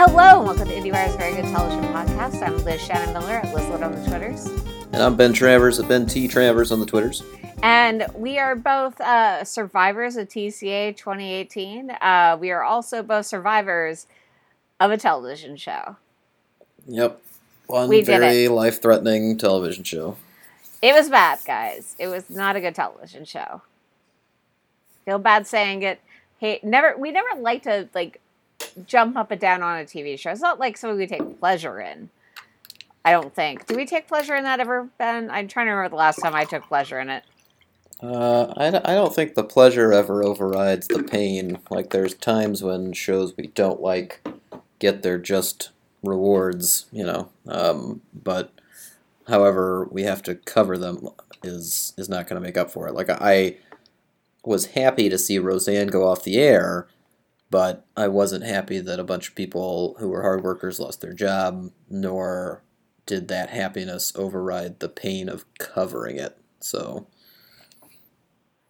Hello, and welcome to IndieWire's Very Good Television Podcast. I'm Liz Shannon Miller at Lizlet on the Twitters. And I'm Ben Travers at Ben T. Travers on the Twitters. And we are both uh, survivors of TCA 2018. Uh, we are also both survivors of a television show. Yep. One We very life threatening television show. It was bad, guys. It was not a good television show. Feel bad saying it. Hey, never. We never like to like jump up and down on a TV show. It's not like something we take pleasure in. I don't think. Do we take pleasure in that ever, Ben? I'm trying to remember the last time I took pleasure in it. Uh, I, I don't think the pleasure ever overrides the pain. Like, there's times when shows we don't like get their just rewards, you know. Um, but, however, we have to cover them is is not going to make up for it. Like, I was happy to see Roseanne go off the air, but I wasn't happy that a bunch of people who were hard workers lost their job, nor did that happiness override the pain of covering it. So.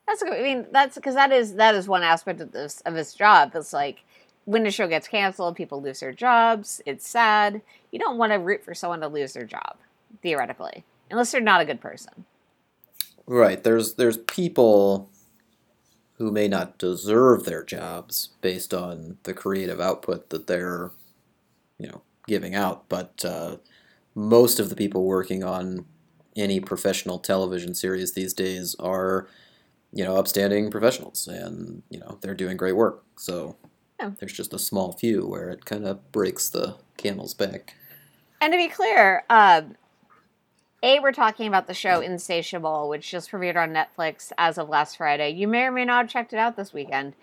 That's. I mean, that's because that is that is one aspect of this of this job. It's like when a show gets canceled, people lose their jobs. It's sad. You don't want to root for someone to lose their job, theoretically, unless they're not a good person. Right. There's there's people who may not deserve their jobs based on the creative output that they're, you know, giving out. But uh, most of the people working on any professional television series these days are, you know, upstanding professionals, and you know they're doing great work. So Yeah. there's just a small few where it kind of breaks the camel's back. And to be clear, um, A, we're talking about the show Insatiable, which just premiered on Netflix as of last Friday. You may or may not have checked it out this weekend,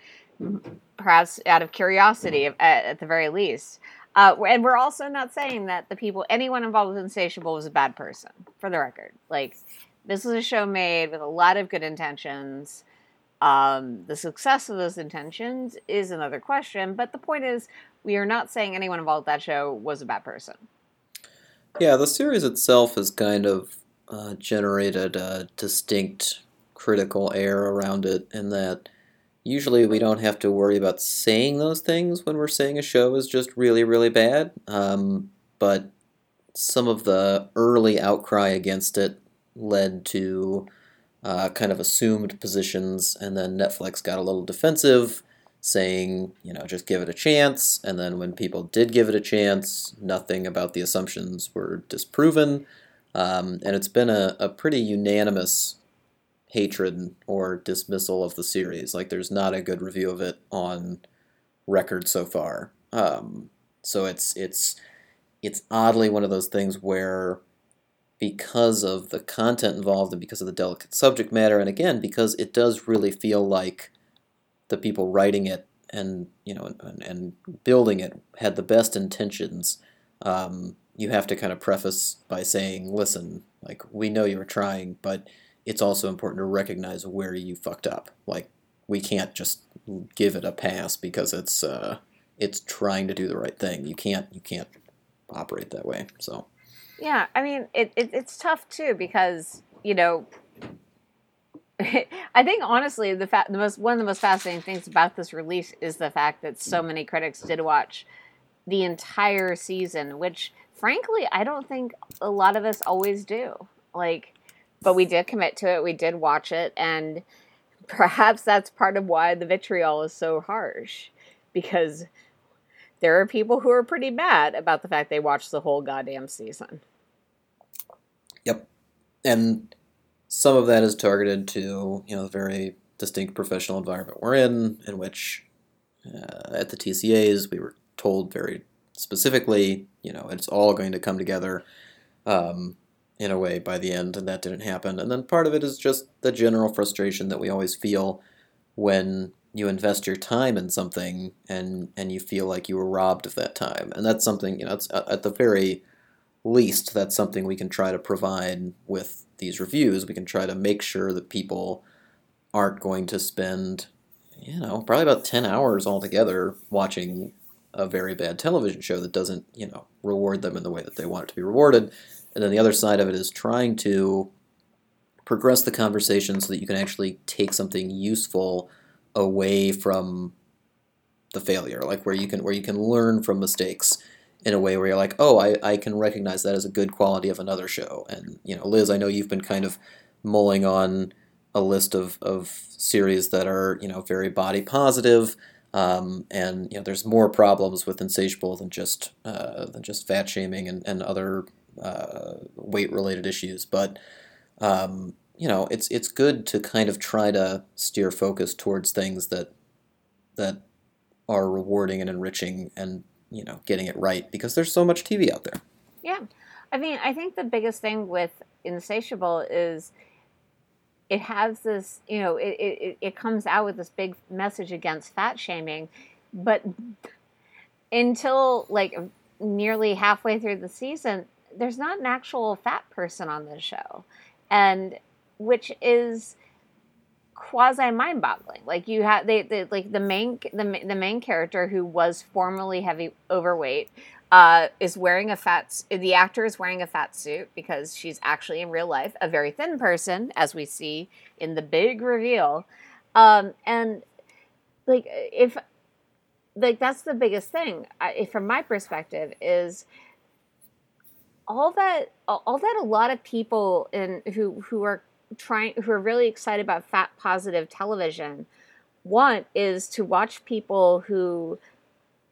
perhaps out of curiosity at, at the very least. Uh, and we're also not saying that the people, anyone involved with Insatiable was a bad person, for the record. Like, this was a show made with a lot of good intentions. Um, the success of those intentions is another question, but the point is, we are not saying anyone involved with that show was a bad person. Yeah, the series itself has kind of uh, generated a distinct critical air around it, in that usually we don't have to worry about saying those things when we're saying a show is just really, really bad. Um, but some of the early outcry against it led to uh, kind of assumed positions, and then Netflix got a little defensive, saying, you know, just give it a chance. And then when people did give it a chance, nothing about the assumptions were disproven. Um, and it's been a, a pretty unanimous hatred or dismissal of the series. Like, there's not a good review of it on record so far. Um, so it's it's it's oddly one of those things where because of the content involved and because of the delicate subject matter and again because it does really feel like the people writing it and you know and, and building it had the best intentions um, you have to kind of preface by saying listen like we know you were trying but it's also important to recognize where you fucked up. Like we can't just give it a pass because it's uh, it's trying to do the right thing. You can't you can't operate that way. So. Yeah, I mean, it, it it's tough too because you know, I think honestly the fa- the most one of the most fascinating things about this release is the fact that so many critics did watch the entire season, which frankly I don't think a lot of us always do. Like, but we did commit to it. We did watch it, and perhaps that's part of why the vitriol is so harsh because there are people who are pretty mad about the fact they watched the whole goddamn season. Yep. And some of that is targeted to, you know, the very distinct professional environment we're in, in which uh, at the TCAs we were told very specifically, you know, it's all going to come together um, in a way by the end, and that didn't happen. And then part of it is just the general frustration that we always feel when you invest your time in something and and you feel like you were robbed of that time. And that's something, you know, it's at the very least that's something we can try to provide with these reviews. We can try to make sure that people aren't going to spend, you know, probably about 10 hours altogether watching a very bad television show that doesn't, you know, reward them in the way that they want it to be rewarded. And then the other side of it is trying to progress the conversation so that you can actually take something useful away from the failure, like where you can where you can learn from mistakes in a way where you're like, oh, I, I can recognize that as a good quality of another show. And you know, Liz, I know you've been kind of mulling on a list of, of series that are you know very body positive. Um, and you know, there's more problems with Insatiable than just uh, than just fat shaming and, and other uh, weight related issues. But um, you know, it's it's good to kind of try to steer focus towards things that that are rewarding and enriching and you know getting it right because there's so much TV out there. Yeah, I mean, I think the biggest thing with Insatiable is it has this, you know, it, it, it comes out with this big message against fat shaming, but until like nearly halfway through the season, there's not an actual fat person on the show. And which is quasi mind boggling. Like you have they, they like the main the, the main character who was formerly heavy overweight uh, is wearing a fat the actor is wearing a fat suit because she's actually in real life a very thin person as we see in the big reveal um, and like if like that's the biggest thing I, from my perspective is all that all that a lot of people in who who are trying who are really excited about fat positive television want is to watch people who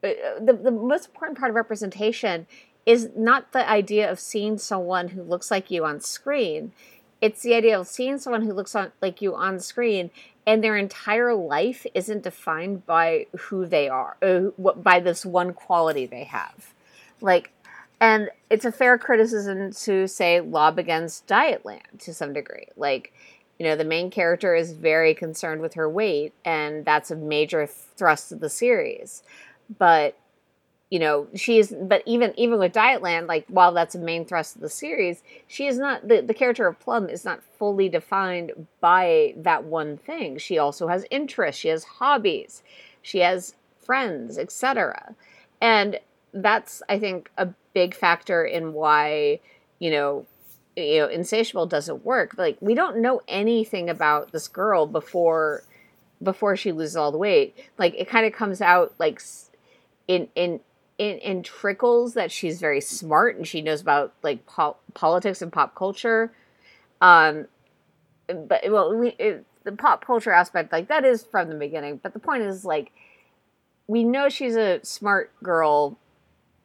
uh, the, the most important part of representation is not the idea of seeing someone who looks like you on screen. It's the idea of seeing someone who looks on, like you on screen and their entire life isn't defined by who they are uh, by this one quality they have. Like and it's a fair criticism to say lob against Dietland to some degree. Like, you know, the main character is very concerned with her weight, and that's a major thrust of the series. But you know, she's but even even with Dietland, like while that's a main thrust of the series, she is not the, the character of Plum is not fully defined by that one thing. She also has interests, she has hobbies, she has friends, etc. And that's I think a big factor in why you know you know insatiable doesn't work. Like we don't know anything about this girl before before she loses all the weight. Like it kind of comes out like in in in, in trickles that she's very smart and she knows about like po- politics and pop culture. Um but well we, it, the pop culture aspect like that is from the beginning. But the point is like we know she's a smart girl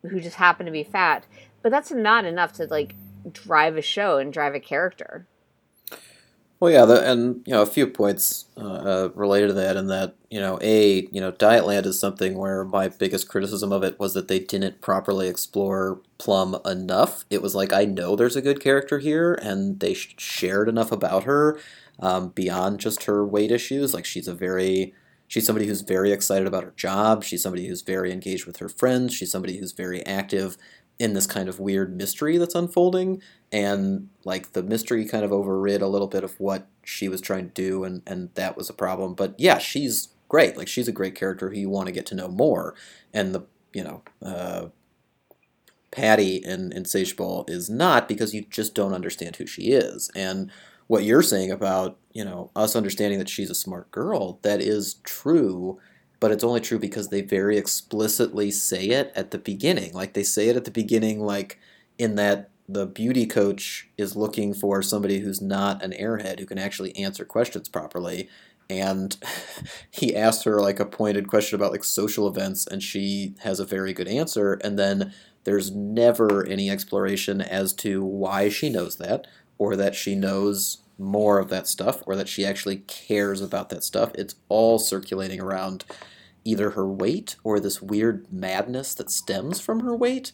who just happen to be fat, but that's not enough to like drive a show and drive a character. Well, yeah, the, and you know a few points uh, uh, related to that, and that you know, a you know, Dietland is something where my biggest criticism of it was that they didn't properly explore Plum enough. It was like I know there's a good character here, and they shared enough about her um, beyond just her weight issues. Like she's a very She's somebody who's very excited about her job. She's somebody who's very engaged with her friends. She's somebody who's very active in this kind of weird mystery that's unfolding. And like the mystery kind of overrid a little bit of what she was trying to do, and, and that was a problem. But yeah, she's great. Like she's a great character who you want to get to know more. And the, you know, uh, Patty in Insatiable is not because you just don't understand who she is. And what you're saying about you know us understanding that she's a smart girl that is true but it's only true because they very explicitly say it at the beginning. Like they say it at the beginning like in that the beauty coach is looking for somebody who's not an airhead who can actually answer questions properly and he asks her like a pointed question about like social events and she has a very good answer and then there's never any exploration as to why she knows that or that she knows more of that stuff or that she actually cares about that stuff. It's all circulating around either her weight or this weird madness that stems from her weight.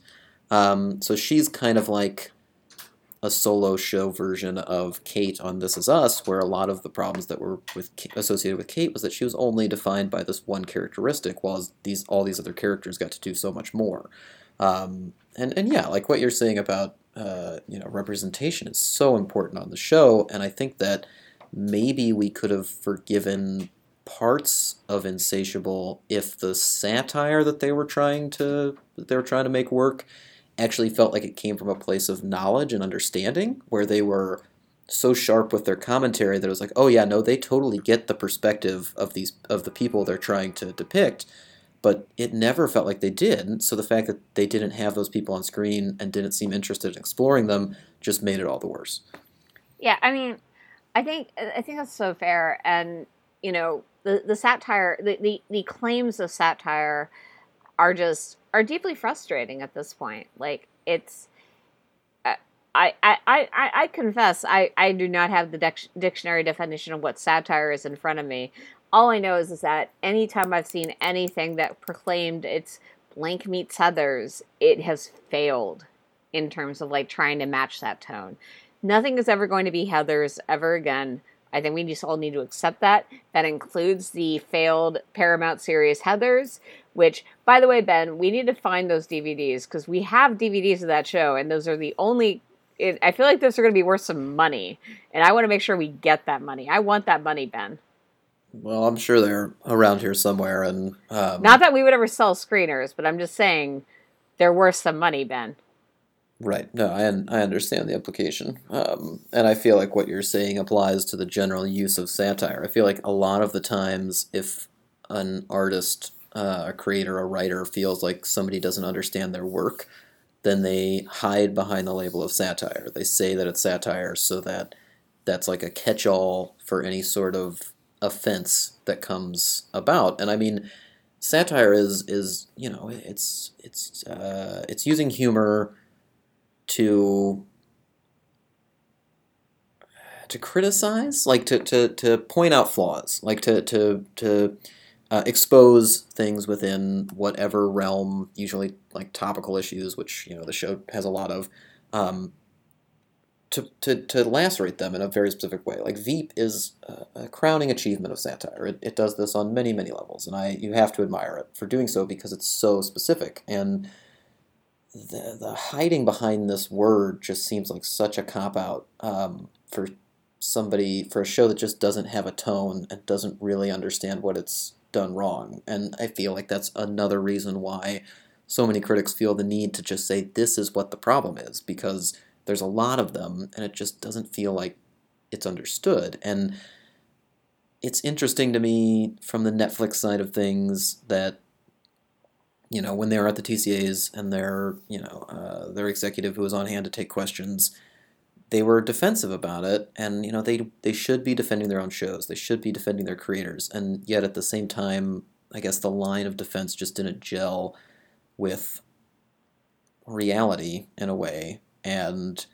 Um, so she's kind of like a solo show version of Kate on This Is Us, where a lot of the problems that were with associated with Kate was that she was only defined by this one characteristic, while these all these other characters got to do so much more. Um, and and yeah, like what you're saying about uh, you know representation is so important on the show, and I think that maybe we could have forgiven parts of Insatiable if the satire that they were trying to they were trying to make work actually felt like it came from a place of knowledge and understanding, where they were so sharp with their commentary that it was like, oh yeah, no, they totally get the perspective of these of the people they're trying to depict but it never felt like they did. So the fact that they didn't have those people on screen and didn't seem interested in exploring them just made it all the worse. Yeah, I mean, I think I think that's so fair, and you know, the the satire, the the, the claims of satire, are just are deeply frustrating at this point. Like it's. uh, I, I, I, I confess I, I do not have the dic- dictionary definition of what satire is in front of me. All I know is, is that anytime I've seen anything that proclaimed it's blank meets Heathers, it has failed in terms of like trying to match that tone. Nothing is ever going to be Heathers ever again. I think we just all need to accept that. That includes the failed Paramount series Heathers, which, by the way, Ben, we need to find those DVDs because we have DVDs of that show, and those are the only. It, I feel like those are going to be worth some money, and I want to make sure we get that money. I want that money, Ben. Well, I'm sure they're around here somewhere, and um, Not that we would ever sell screeners, but I'm just saying they're worth some money, Ben. Right. No, I I understand the implication, um, and I feel like what you're saying applies to the general use of satire. I feel like a lot of the times, if an artist, uh, a creator, a writer feels like somebody doesn't understand their work, then they hide behind the label of satire. They say that it's satire so that that's like a catch-all for any sort of offense that comes about. And I mean, satire is is you know it's it's uh, it's using humor to to criticize, like to, to, to point out flaws, like to to to uh, expose things within whatever realm, usually like topical issues, which you know the show has a lot of, um, to, to, to lacerate them in a very specific way. Like Veep is a, a crowning achievement of satire. It, it does this on many many levels, and I you have to admire it for doing so because it's so specific and the, the hiding behind this word just seems like such a cop out um, for somebody for a show that just doesn't have a tone and doesn't really understand what it's done wrong. And I feel like that's another reason why so many critics feel the need to just say this is what the problem is because there's a lot of them and it just doesn't feel like it's understood. And it's interesting to me from the Netflix side of things that you know, when they were at the TCAs and their, you know, uh, their executive who was on hand to take questions, they were defensive about it, and you know, they they should be defending their own shows. They should be defending their creators, and yet at the same time, I guess the line of defense just didn't gel with reality in a way, and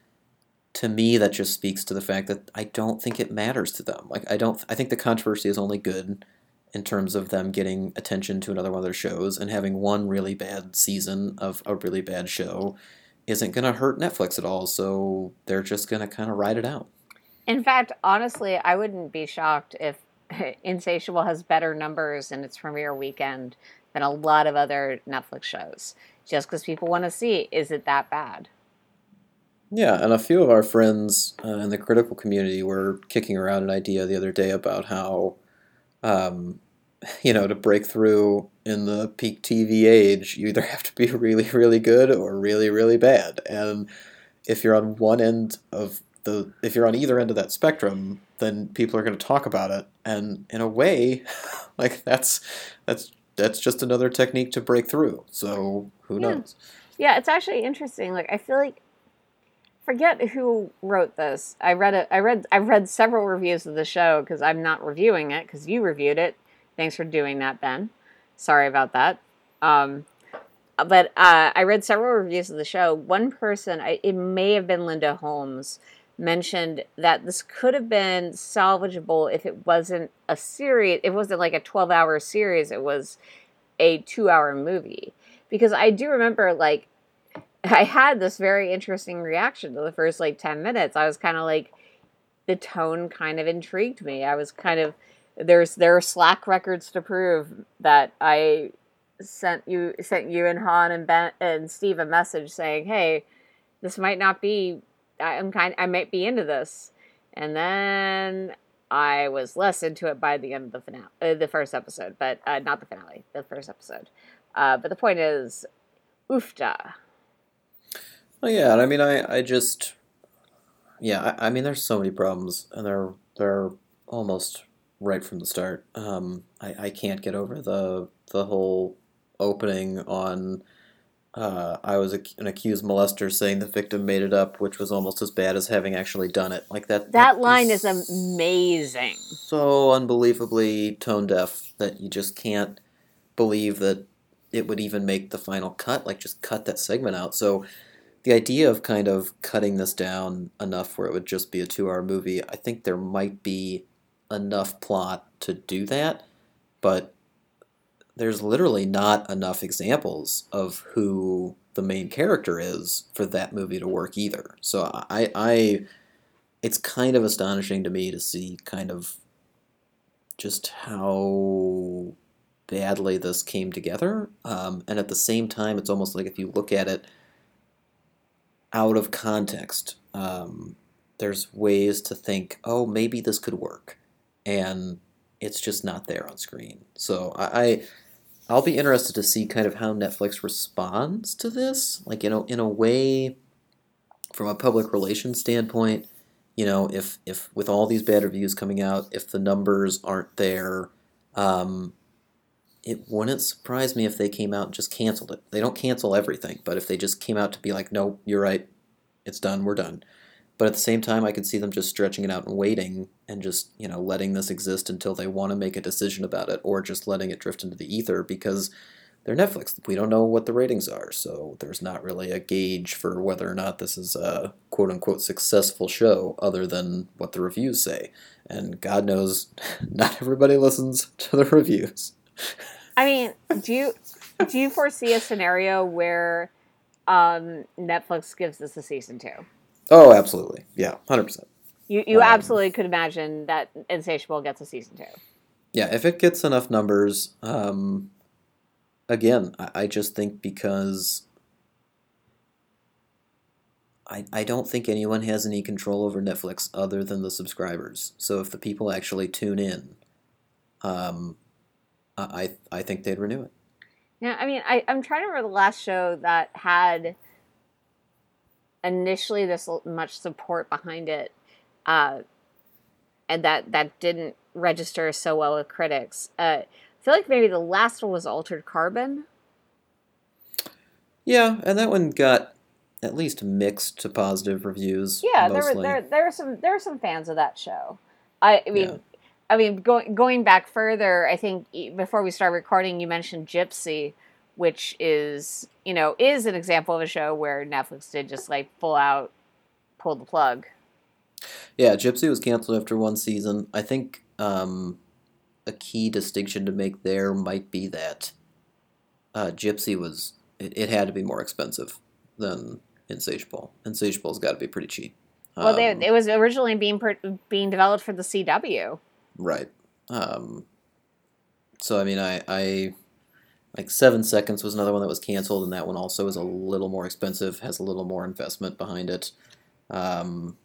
to me that just speaks to the fact that I don't think it matters to them. Like I don't I think the controversy is only good in terms of them getting attention to another one of their shows and having one really bad season of a really bad show isn't going to hurt Netflix at all. So they're just going to kind of ride it out. In fact, honestly, I wouldn't be shocked if Insatiable has better numbers in its premiere weekend than a lot of other Netflix shows, just because people want to see is it that bad? Yeah, and a few of our friends uh, in the critical community were kicking around an idea the other day about how um, you know, to break through in the peak TV age, you either have to be really, really good or really, really bad. And if you're on one end of the, if you're on either end of that spectrum, then people are going to talk about it. And in a way, like that's that's that's just another technique to break through. So who Yeah. knows? Yeah, it's actually interesting. Like I feel like forget who wrote this. I read it. I read. I read several reviews of the show because I'm not reviewing it because you reviewed it. Thanks for doing that, Ben. Sorry about that. Um, but uh, I read several reviews of the show. One person, I, it may have been Linda Holmes, mentioned that this could have been salvageable if it wasn't a series. It wasn't like a 12 hour series. It was a two hour movie. Because I do remember, like, I had this very interesting reaction to the first like 10 minutes. I was kind of like, the tone kind of intrigued me. I was kind of, there's, there are Slack records to prove that I sent you, sent you and Hanh and Ben and Steve a message saying, hey, this might not be, I'm kind, I might be into this. And then I was less into it by the end of the finale, uh, the first episode, but uh, not the finale, the first episode. Uh, but the point is, oofda. Well, yeah, I mean, I, I just, yeah, I, I mean, there's so many problems, and they're they're almost right from the start. Um, I, I can't get over the the whole opening on uh, I was ac- an accused molester saying the victim made it up, which was almost as bad as having actually done it. Like that. That line is amazing. So unbelievably tone deaf that you just can't believe that it would even make the final cut. Like just cut that segment out. So the idea of kind of cutting this down enough where it would just be a two-hour movie, I think there might be enough plot to do that, but there's literally not enough examples of who the main character is for that movie to work either. So I, I it's kind of astonishing to me to see kind of just how badly this came together. Um, and at the same time, it's almost like if you look at it out of context, um, there's ways to think, oh, maybe this could work. And it's just not there on screen. So I, I'll be interested to see kind of how Netflix responds to this. Like, you know, in a way, from a public relations standpoint, you know, if if with all these bad reviews coming out, if the numbers aren't there, um, it wouldn't surprise me if they came out and just canceled it. They don't cancel everything, but if they just came out to be like, no, you're right, it's done, we're done. But at the same time, I could see them just stretching it out and waiting and just, you know, letting this exist until they want to make a decision about it or just letting it drift into the ether because they're Netflix. We don't know what the ratings are, so there's not really a gauge for whether or not this is a quote unquote successful show other than what the reviews say. And God knows, not everybody listens to the reviews. I mean, do you do you foresee a scenario where um, Netflix gives this a season two? Oh, absolutely. Yeah, 100%. You you Um, absolutely could imagine that Insatiable gets a season two. Yeah, if it gets enough numbers, um, again, I, I just think because I, I don't think anyone has any control over Netflix other than the subscribers. So if the people actually tune in, um, I, I think they'd renew it. Yeah, I mean, I, I'm trying to remember the last show that had initially this much support behind it, uh, and that that didn't register so well with critics. Uh, I feel like maybe the last one was Altered Carbon. Yeah, and that one got at least mixed to positive reviews. Yeah, there mostly. were there there were some there were some fans of that show. I, I mean, Yeah. I mean, going going back further, I think before we start recording, you mentioned Gypsy, which is you know is an example of a show where Netflix did just like full out pull the plug. Yeah, Gypsy was canceled after one season. I think um, a key distinction to make there might be that uh, Gypsy was it, it had to be more expensive than Insatiable. Insatiable's got to be pretty cheap. Well, they, Um, it was originally being per, being developed for the CW. Right. Um, so I mean, I, I like Seven Seconds was another one that was canceled, and that one also is a little more expensive, has a little more investment behind it. Um,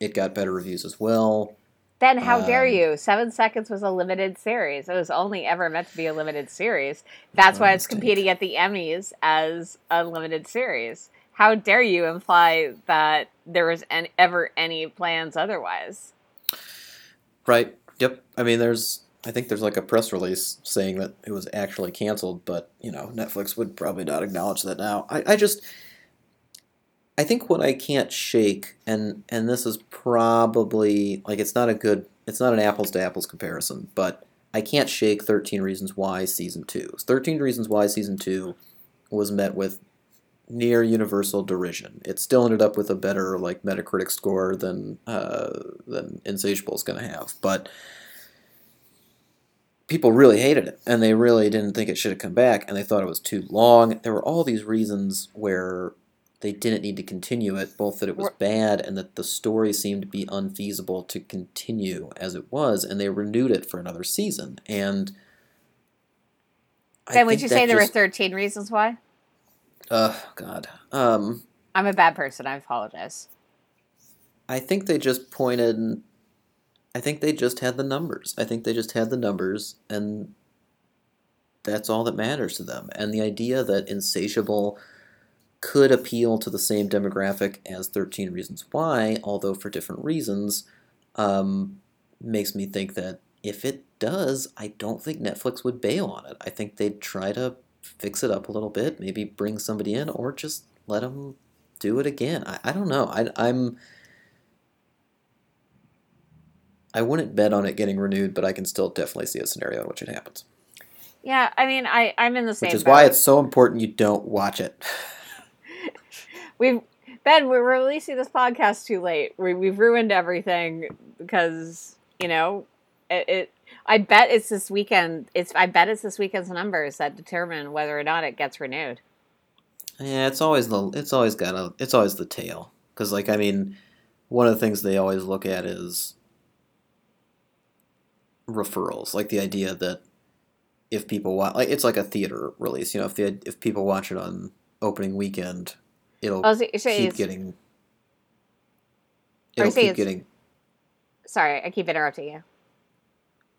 it got better reviews as well. Then how dare Um, you? Seven Seconds was a limited series. It was only ever meant to be a limited series. That's why Oh, it's mistake. competing at the Emmys as a limited series. How dare you imply that there was an, ever any plans otherwise? Right. Yep. I mean, there's. I think there's like a press release saying that it was actually canceled, but you know, Netflix would probably not acknowledge that now. I, I just. I think what I can't shake, and and this is probably like it's not a good, it's not an apples to apples comparison, but I can't shake Thirteen Reasons Why season two. Thirteen Reasons Why season two was met with near universal derision. It still ended up with a better like Metacritic score than uh, than Insatiable is going to have, but people really hated it, and they really didn't think it should have come back, and they thought it was too long. There were all these reasons where they didn't need to continue it, both that it was bad and that the story seemed to be unfeasible to continue as it was, and they renewed it for another season. And I Then would you say there were 13 reasons why? Oh God. Um, I'm a bad person. I apologize. I think they just pointed. I think they just had the numbers. I think they just had the numbers, and that's all that matters to them. And the idea that Insatiable could appeal to the same demographic as 13 Reasons Why, although for different reasons, um, makes me think that if it does, I don't think Netflix would bail on it. I think they'd try to fix it up a little bit, maybe bring somebody in, or just let them do it again. I, I don't know. I, I'm. I wouldn't bet on it getting renewed, but I can still definitely see a scenario in which it happens. Yeah, I mean, I I'm in the same. Which is boat. why it's so important you don't watch it. We've Ben, we're releasing this podcast too late. We we've ruined everything because you know it, it. I bet it's this weekend. It's I bet it's this weekend's numbers that determine whether or not it gets renewed. Yeah, it's always the it's always got a it's always the tail because like I mean, one of the things they always look at is referrals, like the idea that if people watch like it's like a theater release, you know, if the if people watch it on opening weekend, it'll Oh, so, keep getting it'll keep getting sorry, I keep interrupting you.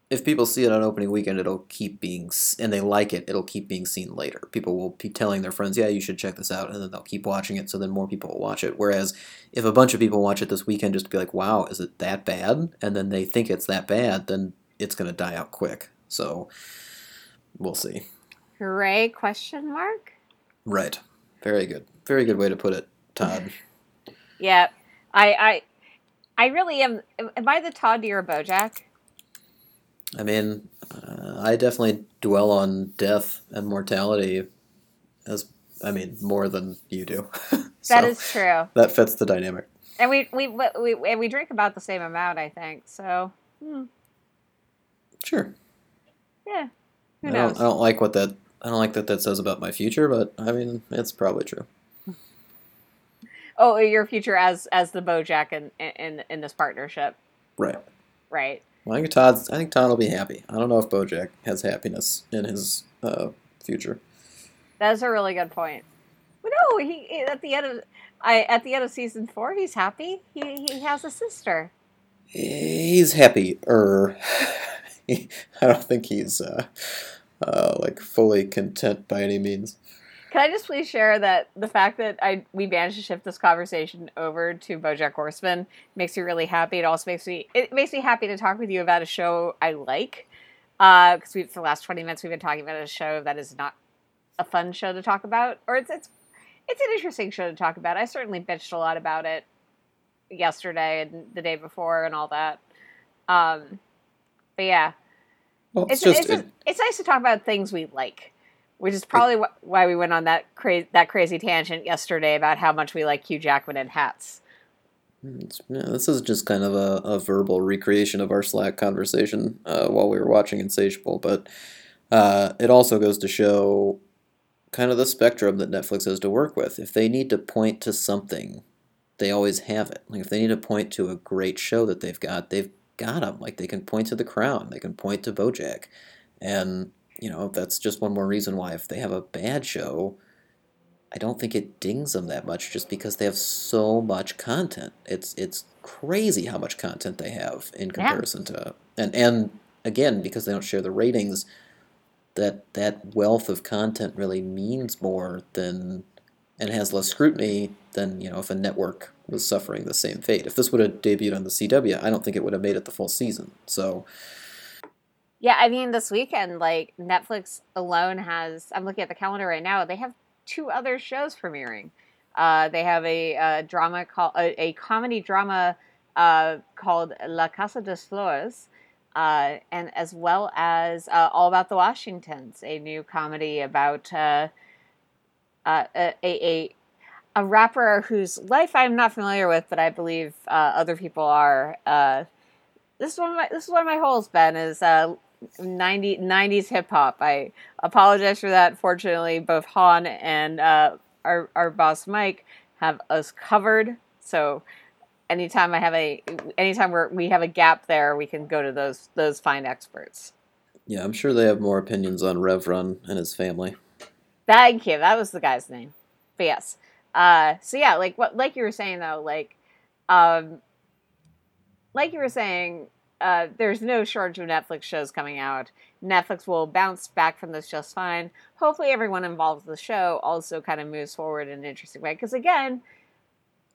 If people see it on opening weekend, it'll keep being and they like it, it'll keep being seen later. People will be telling their friends, "Yeah, you should check this out," and then they'll keep watching it. So then more people will watch it. Whereas if a bunch of people watch it this weekend just to be like, "Wow, is it that bad?" and then they think it's that bad, then it's gonna die out quick. So we'll see. Hooray? Question mark. Right. Very good. Very good way to put it, Todd. Yeah, I I I really am. Am I the Todd to your BoJack? I mean, uh, I definitely dwell on death and mortality as I mean more than you do. That So is true. that fits the dynamic. And we we we and we drink about the same amount, I think. So hmm, Sure. yeah, who I knows? don't, I don't like what that I don't like that that says about my future, but I mean it's probably true. Oh, your future as as the BoJack in in in this partnership, Right. right? I think Todd's I think Todd will be happy. I don't know if BoJack has happiness in his uh, future. That's a really good point. But no, he at the end of I at the end of season four, he's happy. He he has a sister. He's happy, er. I don't think he's uh, uh, like fully content by any means. Can I just please share that the fact that I we managed to shift this conversation over to BoJack Horseman makes me really happy. It also makes me it makes me happy to talk with you about a show I like. Because we for the last twenty minutes we've been talking about a show that is not a fun show to talk about, or it's it's it's an interesting show to talk about. I certainly bitched a lot about it yesterday and the day before and all that. Um, but yeah, Well, it's it's, just, it's, just, it's nice to talk about things we like, which is probably wh- why we went on that crazy that crazy tangent yesterday about how much we like Hugh Jackman and hats. Yeah, this is just kind of a, a verbal recreation of our Slack conversation uh, while we were watching Insatiable, but uh, it also goes to show kind of the spectrum that Netflix has to work with. If they need to point to something, they always have it. Like if they need to point to a great show that they've got, they've got them. Like they can point to The Crown, they can point to BoJack, and you know that's just one more reason why if they have a bad show, I don't think it dings them that much just because they have so much content. It's it's crazy how much content they have in comparison to and and again because they don't share the ratings that that wealth of content really means more than and has less scrutiny than you know if a network was suffering the same fate. If this would have debuted on the CW, I don't think it would have made it the full season. So Yeah, I mean this weekend, like Netflix alone has. I'm looking at the calendar right now. They have two other shows premiering. Uh, they have a, uh drama called a, a comedy drama uh, called La Casa de Flores, uh, and as well as uh, All About the Washingtons, a new comedy about uh, uh, a, a a rapper whose life I'm not familiar with, but I believe other people are. This is one of my this is one of my holes. Ben is uh, 90, 90s hip hop. I apologize for that. Fortunately, both Hanh and uh, our our boss Mike have us covered. So anytime I have a anytime we we have a gap there, we can go to those those fine experts. yeah, I'm sure they have more opinions on Rev Run and his family. Thank you. That was the guy's name. But yes. Uh, so yeah, like what like you were saying though, like um, like you were saying, uh, there's no shortage of Netflix shows coming out. Netflix will bounce back from this just fine. Hopefully, everyone involved with the show also kind of moves forward in an interesting way. Because again,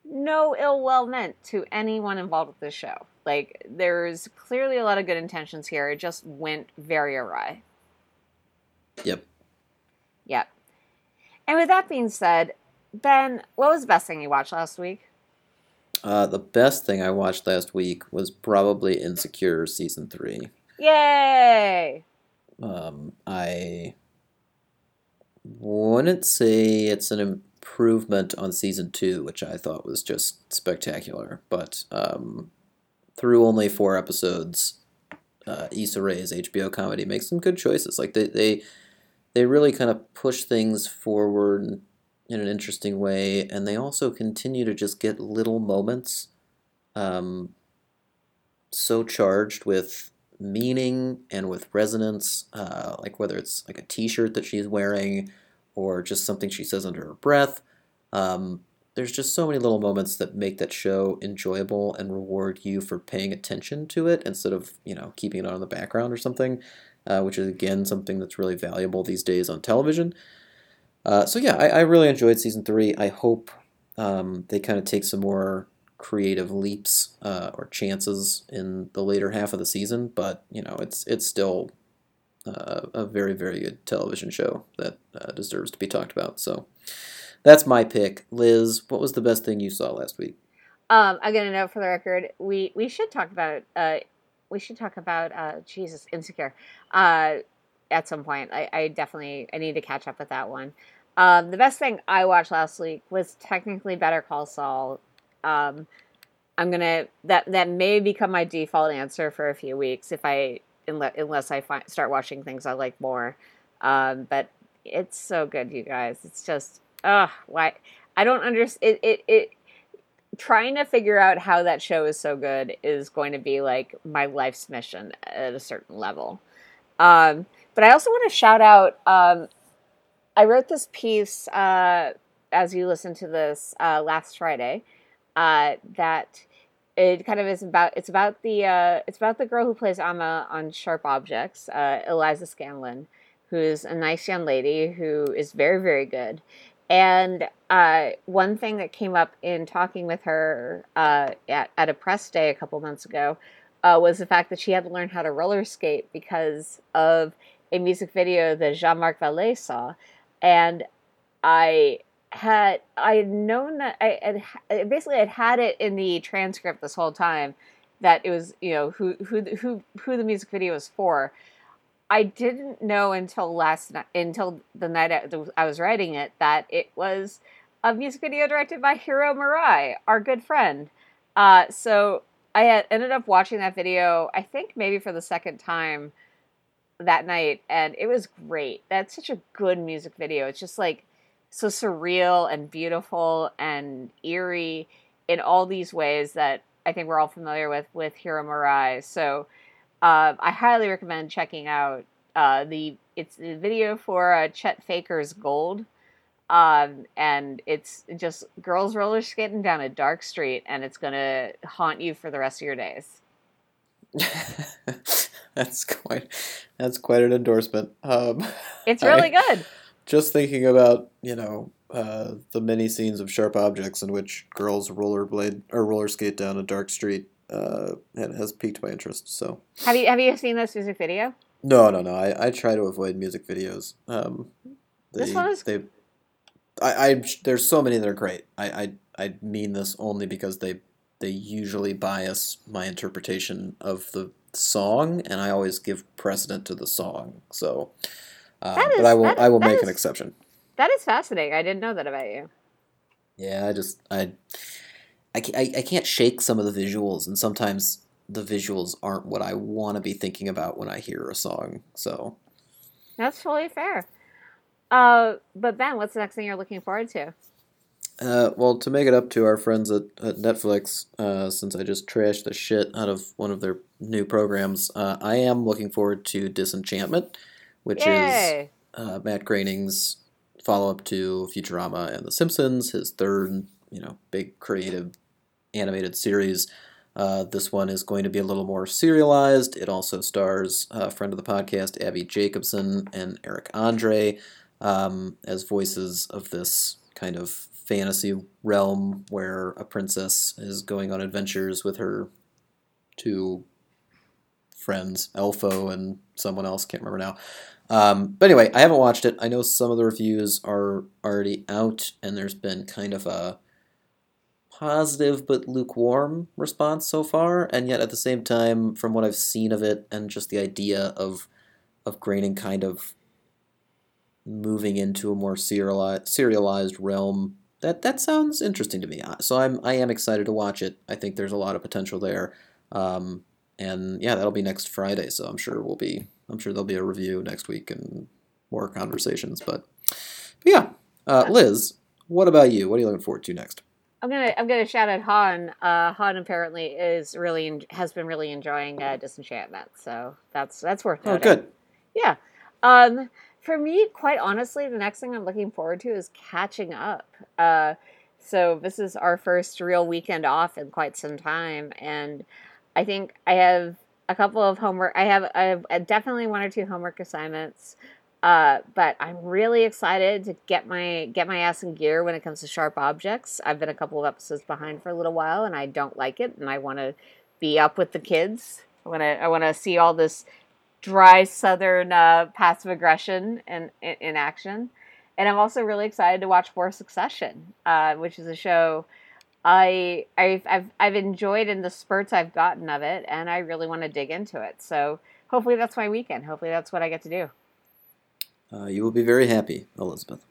no ill will meant to anyone involved with this show. Like there's clearly a lot of good intentions here. It just went very awry. Yep. Yep. And with that being said, Ben, what was the best thing you watched last week? Uh, the best thing I watched last week was probably Insecure season three. Yay! Um, I wouldn't say it's an improvement on season two, which I thought was just spectacular. But um, through only four episodes, uh, Issa Rae's HBO comedy makes some good choices. Like they they they really kind of push things forward in an interesting way, and they also continue to just get little moments, um, so charged with meaning and with resonance, uh, like whether it's like a T-shirt that she's wearing or just something she says under her breath. Um, there's just so many little moments that make that show enjoyable and reward you for paying attention to it instead of you know keeping it on in the background or something, uh, which is again something that's really valuable these days on television. Uh, so yeah, I, I, really enjoyed season three. I hope um, they kind of take some more creative leaps uh, or chances in the later half of the season, but you know it's it's still uh, a very very good television show that uh, deserves to be talked about. So that's my pick. Liz, what was the best thing you saw last week? Um, I'm gonna note for the record, we we should talk about uh, we should talk about Jesus Insecure at some point. I, I definitely I need to catch up with that one. Um, the best thing I watched last week was technically Better Call Saul. Um, I'm gonna that that may become my default answer for a few weeks if I unless, I start watching things I like more. Um, but it's so good, you guys. It's just ugh, why I don't understand it, it it trying to figure out how that show is so good is going to be like my life's mission at a certain level. Um, but I also want to shout out. Um, I wrote this piece uh, as you listen to this uh, last Friday. Uh, that it kind of is about. It's about the uh, it's about the girl who plays Amma on Sharp Objects, uh, Eliza Scanlen, who's a nice young lady who is very very good, and uh, one thing that came up in talking with her uh, at, at a press day a couple months ago uh, was the fact that she had to learn how to roller skate because of a music video that Jean Marc Vallée saw. And I had I had known that I had basically I'd had it in the transcript this whole time that it was you know who who who who the music video was for, I didn't know until last night, until the night I was writing it, that it was a music video directed by Hiro Murai, our good friend. Uh, so I had ended up watching that video, I think maybe for the second time that night, and it was great. That's such a good music video. It's just like so surreal and beautiful and eerie in all these ways that I think we're all familiar with with Hiro Murai. So uh, I highly recommend checking out uh, the it's the video for uh, Chet Faker's Gold, um, and it's just girls roller skating down a dark street, and it's gonna haunt you for the rest of your days. that's quite that's quite an endorsement. Um, it's really I, good. Just thinking about you know uh, the many scenes of sharp objects in which girls rollerblade or roller skate down a dark street uh, has piqued my interest. So have you have you seen this music video? No, no, no. I, I try to avoid music videos. Um, they, this one is. They, I, I there's so many that are great. I, I I mean this only because they they usually bias my interpretation of the song, and I always give precedent to the song. So, uh, is, but I will I will make is, an exception. That is fascinating. I didn't know that about you. Yeah, I just I I, I, can't shake some of the visuals, and sometimes the visuals aren't what I want to be thinking about when I hear a song. So that's totally fair. Uh, but Ben, what's the next thing you're looking forward to? Uh, well, to make it up to our friends at, at Netflix, uh, since I just trashed the shit out of one of their new programs, uh, I am looking forward to Disenchantment, which Yay! is uh, Matt Groening's follow up to Futurama and The Simpsons, his third, you know, big creative animated series. Uh, this one is going to be a little more serialized. It also stars a friend of the podcast, Abbi Jacobson, and Eric Andre um, as voices of this kind of fantasy realm where a princess is going on adventures with her two friends, Elfo and someone else, can't remember now. Um, but anyway, I haven't watched it. I know some of the reviews are already out, and there's been kind of a positive but lukewarm response so far. And yet, at the same time, from what I've seen of it, and just the idea of of Groening kind of moving into a more serialized, serialized realm, that that sounds interesting to me. So I'm I am excited to watch it. I think there's a lot of potential there. Um, and yeah, that'll be next Friday. So I'm sure we'll be I'm sure there'll be a review next week and more conversations. But, but yeah, uh, Liz, what about you? What are you looking forward to next? I'm gonna I'm gonna shout out Hanh. Uh, Hanh apparently is really has been really enjoying uh, Disenchantment, so that's that's worth Oh, good. Yeah. Um, for me, quite honestly, the next thing I'm looking forward to is catching up. Uh, so this is our first real weekend off in quite some time, and I think I have a couple of homework. I have I have uh, definitely one or two homework assignments. Uh, but I'm really excited to get my get my ass in gear when it comes to sharp objects. I've been a couple of episodes behind for a little while, and I don't like it, and I want to be up with the kids. I want to I want to see all this dry southern uh, passive aggression in, in, in action. And I'm also really excited to watch more Succession, uh, which is a show I I've, I've I've enjoyed in the spurts I've gotten of it, and I really want to dig into it. So hopefully that's my weekend. Hopefully that's what I get to do. Uh, you will be very happy, Elizabeth.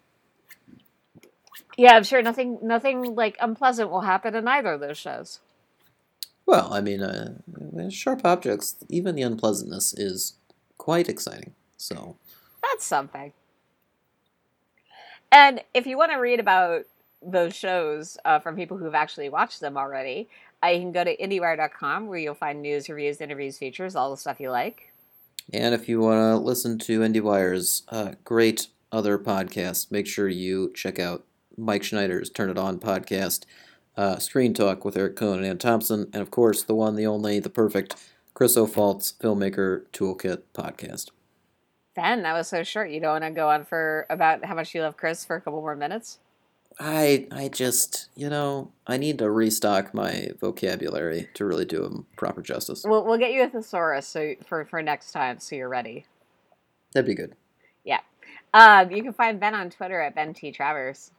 Yeah, I'm sure nothing nothing like unpleasant will happen in either of those shows. Well, I mean, uh, sharp objects, even the unpleasantness is quite exciting. So, That's something. And if you want to read about those shows uh, from people who've actually watched them already, uh, you can go to IndieWire.com where you'll find news, reviews, interviews, features, all the stuff you like. and if you want to listen to IndieWire's uh, great other podcast, make sure you check out Mike Schneider's Turn It On podcast, uh, Screen Talk with Eric Kohn and Anne Thompson, and of course, the one, the only, the perfect Chris O'Falt's Filmmaker Toolkit podcast. Ben, that was so short. You don't want to go on for about how much you love Chris for a couple more minutes? I I just you know I need to restock my vocabulary to really do him proper justice. We'll, we'll get you a thesaurus so for, for next time so you're ready. That'd be good. Yeah, um, you can find Ben on Twitter at Ben T. Travers.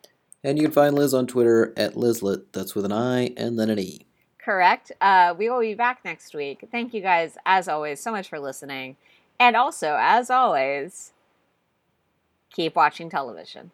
And you can find Liz on Twitter at Lizlet. That's with an I and then an E. Correct. Uh, we will be back next week. Thank you guys, as always, so much for listening. And also, as always, keep watching television.